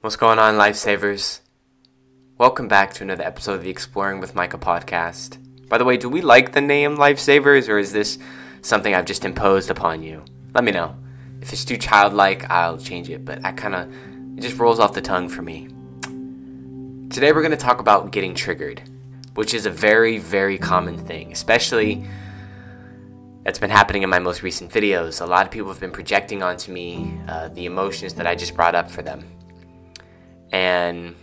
What's going on, lifesavers? Welcome back to another episode of the Exploring with Micah podcast. By the way, do we like the name Lifesavers, or is this something I've just imposed upon you? Let me know. If it's too childlike, I'll change it, but I kind of, it just rolls off the tongue for me. Today we're going to talk about getting triggered, which is a very, very common thing, especially that's been happening in my most recent videos. A lot of people have been projecting onto me uh, the emotions that I just brought up for them and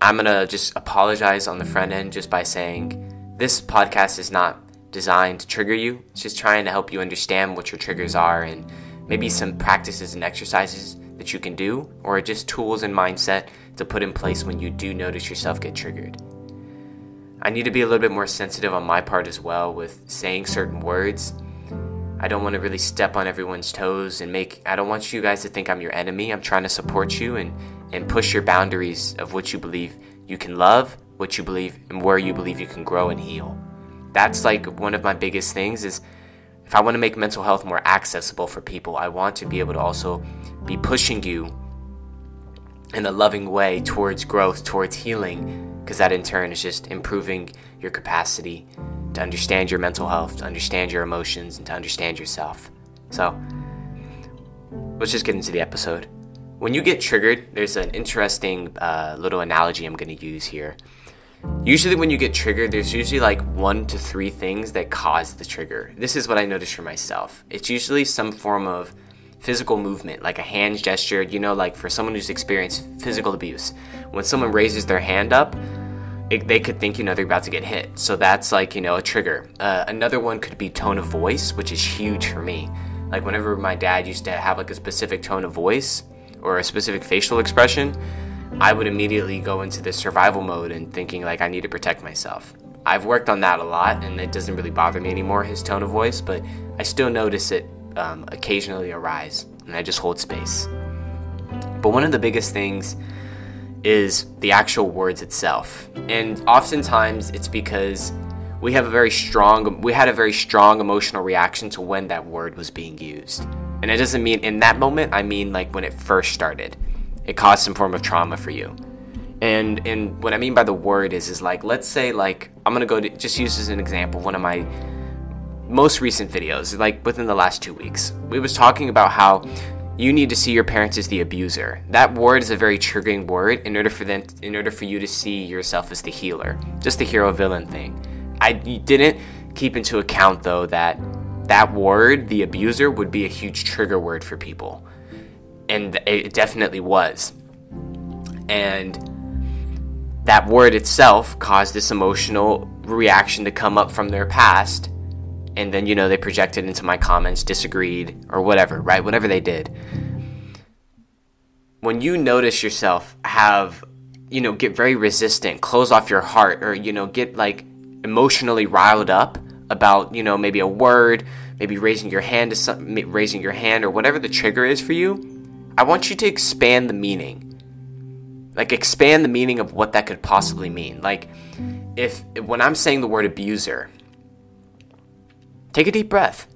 I'm going to just apologize on the front end just by saying this podcast is not designed to trigger you. It's just trying to help you understand what your triggers are and maybe some practices and exercises that you can do, or just tools and mindset to put in place when you do notice yourself get triggered. I need to be a little bit more sensitive on my part as well with saying certain words. I don't want to really step on everyone's toes and make, I don't want you guys to think I'm your enemy. I'm trying to support you and and push your boundaries of what you believe you can love, what you believe, and where you believe you can grow and heal. That's like one of my biggest things is if I want to make mental health more accessible for people, I want to be able to also be pushing you in a loving way towards growth, towards healing, because that in turn is just improving your capacity to understand your mental health, to understand your emotions, and to understand yourself. So, let's just get into the episode. When you get triggered, there's an interesting uh, little analogy I'm going to use here. Usually, when you get triggered, there's usually like one to three things that cause the trigger. This is what I noticed for myself. It's usually some form of physical movement, like a hand gesture, you know, like for someone who's experienced physical abuse. When someone raises their hand up, it, they could think, you know, they're about to get hit. So that's like, you know, a trigger. Uh, another one could be tone of voice, which is huge for me. Like, whenever my dad used to have like a specific tone of voice, or a specific facial expression, I would immediately go into this survival mode and thinking like I need to protect myself. I've worked on that a lot and it doesn't really bother me anymore, his tone of voice, but I still notice it um, occasionally arise and I just hold space. But one of the biggest things is the actual words itself. And oftentimes it's because we have a very strong we had a very strong emotional reaction to when that word was being used. And it doesn't mean in that moment, I mean like when it first started. It caused some form of trauma for you. And and what I mean by the word is is like let's say like I'm gonna go to just use as an example one of my most recent videos, like within the last two weeks. We was talking about how you need to see your parents as the abuser. That word is a very triggering word in order for them in order for you to see yourself as the healer. Just the hero villain thing. I didn't keep into account though that that word, the abuser, would be a huge trigger word for people. And it definitely was. And that word itself caused this emotional reaction to come up from their past. And then, you know, they projected into my comments, disagreed, or whatever, right? Whatever they did. When you notice yourself have, you know, get very resistant, close off your heart, or, you know, get like emotionally riled up about you know maybe a word maybe raising your hand to some, raising your hand or whatever the trigger is for you i want you to expand the meaning. Like expand the meaning of what that could possibly mean. Like if when i'm saying the word abuser take a deep breath.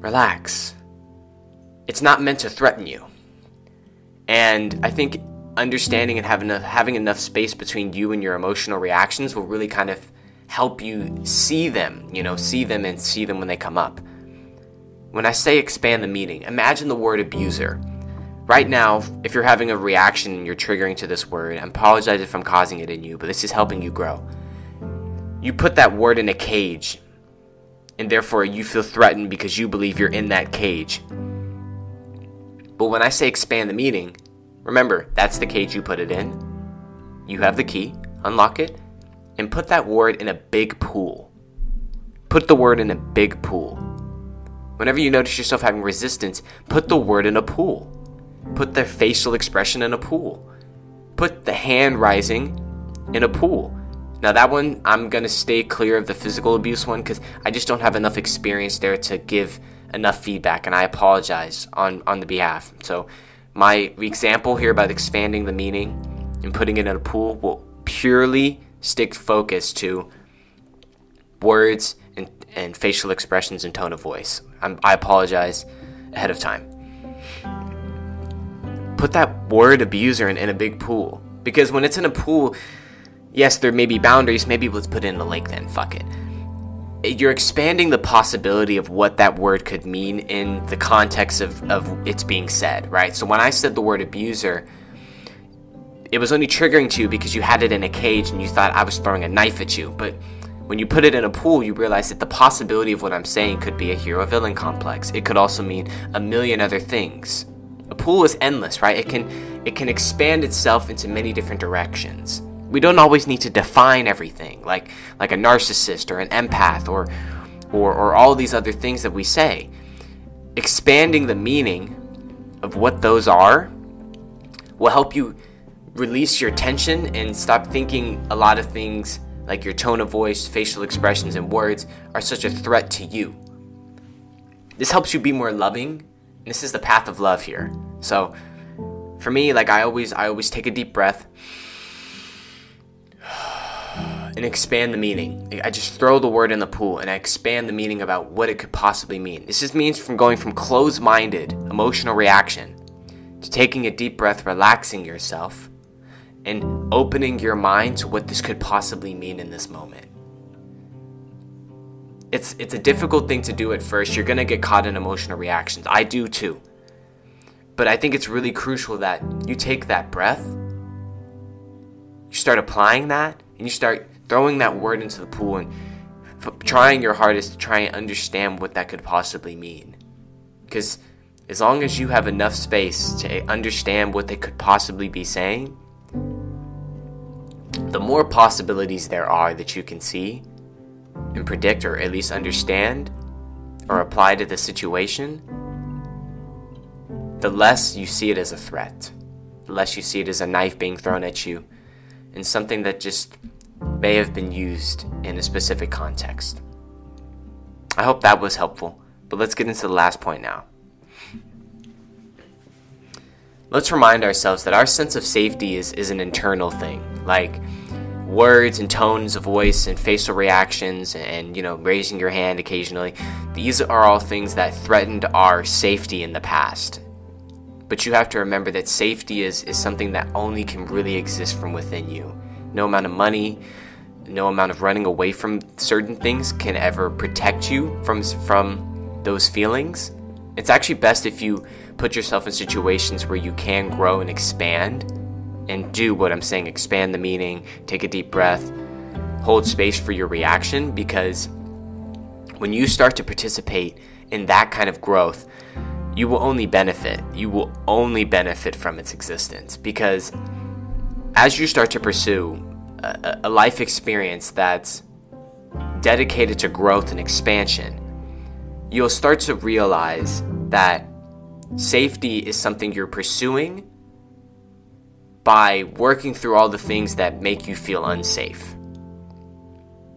Relax. It's not meant to threaten you. And i think understanding and having enough, having enough space between you and your emotional reactions will really kind of help you see them, you know, see them and see them when they come up. When I say expand the meaning, imagine the word abuser. Right now, if you're having a reaction and you're triggering to this word, I apologize if I'm causing it in you, but this is helping you grow. You put that word in a cage, and therefore you feel threatened because you believe you're in that cage. But when I say expand the meaning, Remember, that's the cage you put it in. You have the key, unlock it, and put that word in a big pool. Put the word in a big pool. Whenever you notice yourself having resistance, put the word in a pool. Put the facial expression in a pool. Put the hand rising in a pool. Now, that one, I'm going to stay clear of the physical abuse one because I just don't have enough experience there to give enough feedback, and I apologize on, on the behalf. So, my example here about expanding the meaning and putting it in a pool will purely stick focus to words and, and facial expressions and tone of voice. I'm, I apologize ahead of time. put that word abuser in, in a big pool. Because when it's in a pool, yes, there may be boundaries. Maybe let's put it in the lake then. Fuck it. You're expanding the possibility of what that word could mean in the context of, of it's being said, right? So when I said the word abuser, it was only triggering to you because you had it in a cage and you thought I was throwing a knife at you. But when you put it in a pool, you realize that the possibility of what I'm saying could be a hero villain complex. It could also mean a million other things. A pool is endless, right? It can it can expand itself into many different directions. We don't always need to define everything, like like a narcissist or an empath or or, or all these other things that we say. Expanding the meaning of what those are will help you release your tension and stop thinking a lot of things like your tone of voice, facial expressions, and words are such a threat to you. This helps you be more loving. This is the path of love here. So, for me, like I always, I always take a deep breath and expand the meaning. I just throw the word in the pool and I expand the meaning about what it could possibly mean. This just means from going from closed minded emotional reaction to taking a deep breath, relaxing yourself, and opening your mind to what this could possibly mean in this moment. It's, it's a difficult thing to do at first. You're going to get caught in emotional reactions. I do too. But I think it's really crucial that you take that breath, you start applying that, and you start throwing that word into the pool and f- trying your hardest to try and understand what that could possibly mean. Because as long as you have enough space to understand what they could possibly be saying, the more possibilities there are that you can see and predict or at least understand or apply to the situation, the less you see it as a threat, the less you see it as a knife being thrown at you and something that just may have been used in a specific context. I hope that was helpful, but let's get into the last point now. Let's remind ourselves that our sense of safety is, is an internal thing. Like, words and tones of voice and facial reactions and you know raising your hand occasionally these are all things that threatened our safety in the past. But you have to remember that safety is, is something that only can really exist from within you. No amount of money no amount of running away from certain things can ever protect you from from those feelings. It's actually best if you put yourself in situations where you can grow and expand and do what I'm saying expand the meaning, take a deep breath, hold space for your reaction because when you start to participate in that kind of growth, you will only benefit. You will only benefit from its existence because as you start to pursue a, a life experience that's dedicated to growth and expansion, you'll start to realize that safety is something you're pursuing by working through all the things that make you feel unsafe.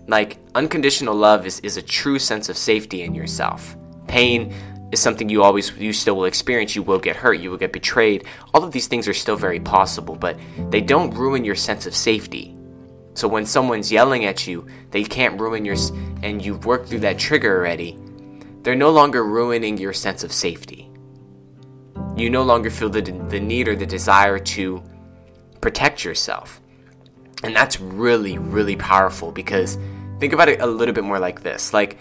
Like, unconditional love is, is a true sense of safety in yourself. Pain is something you always, you still will experience. You will get hurt, you will get betrayed. All of these things are still very possible, but they don't ruin your sense of safety. So when someone's yelling at you, they can't ruin your, and you've worked through that trigger already, they're no longer ruining your sense of safety. You no longer feel the, the need or the desire to protect yourself. And that's really, really powerful because think about it a little bit more like this. Like,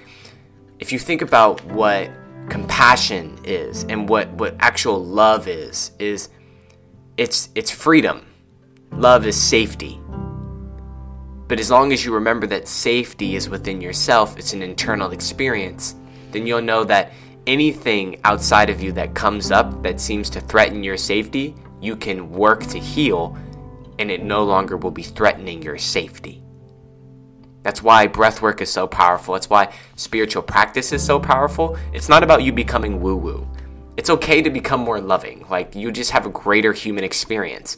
if you think about what compassion is and what, what actual love is, is it's it's freedom. Love is safety. But as long as you remember that safety is within yourself, it's an internal experience, then you'll know that anything outside of you that comes up that seems to threaten your safety, you can work to heal and it no longer will be threatening your safety. That's why breathwork is so powerful. It's why spiritual practice is so powerful. It's not about you becoming woo woo. It's okay to become more loving. Like, you just have a greater human experience.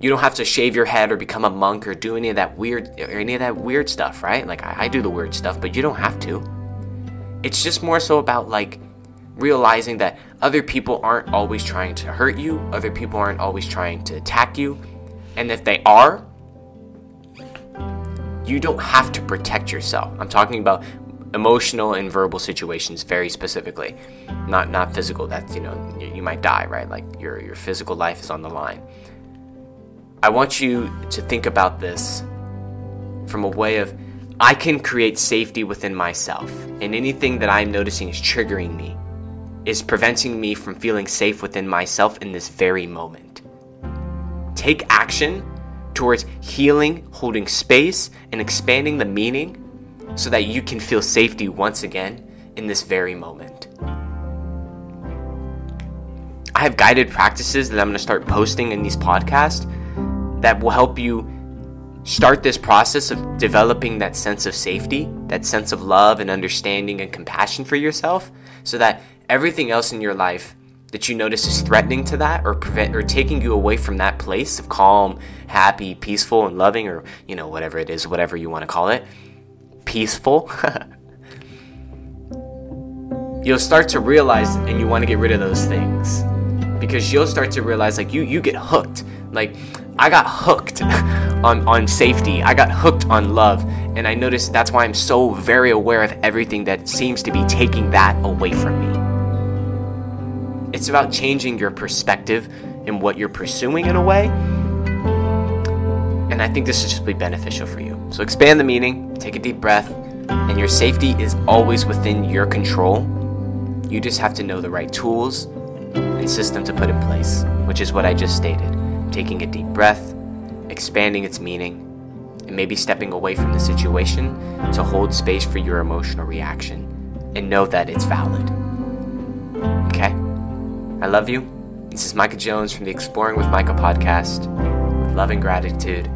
You don't have to shave your head or become a monk or do any of that weird or any of that weird stuff, right? Like I, I do the weird stuff, but you don't have to. It's just more so about like realizing that other people aren't always trying to hurt you, other people aren't always trying to attack you, and if they are, you don't have to protect yourself. I'm talking about emotional and verbal situations very specifically. Not not physical that's you know you, might die right? Like your your physical life is on the line. I want you to think about this from a way of i can create safety within myself and anything that i'm noticing is triggering me is preventing me from feeling safe within myself in this very moment take action towards healing holding space and expanding the meaning so that you can feel safety once again in this very moment. I have guided practices that I'm going to start posting in these podcasts that will help you start this process of developing that sense of safety, that sense of love and understanding and compassion for yourself so that everything else in your life that you notice is threatening to that or prevent or taking you away from that place of calm, happy, peaceful and loving or you know whatever it is, whatever you want to call it peaceful, you'll start to realize and you want to get rid of those things. Because you'll start to realize like you you get hooked. Like I got hooked on on safety. I got hooked on love and I noticed that's why I'm so very aware of everything that seems to be taking that away from me. It's about changing your perspective and what you're pursuing in a way. And I think this is just be beneficial for you. So expand the meaning, take a deep breath, and your safety is always within your control. You just have to know the right tools and system to put in place, which is what I just stated. Taking a deep breath, expanding its meaning, and maybe stepping away from the situation to hold space for your emotional reaction and know that it's valid. Okay? I love you. This is Micah Jones from the Exploring with Micah podcast. With love and gratitude,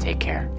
take care.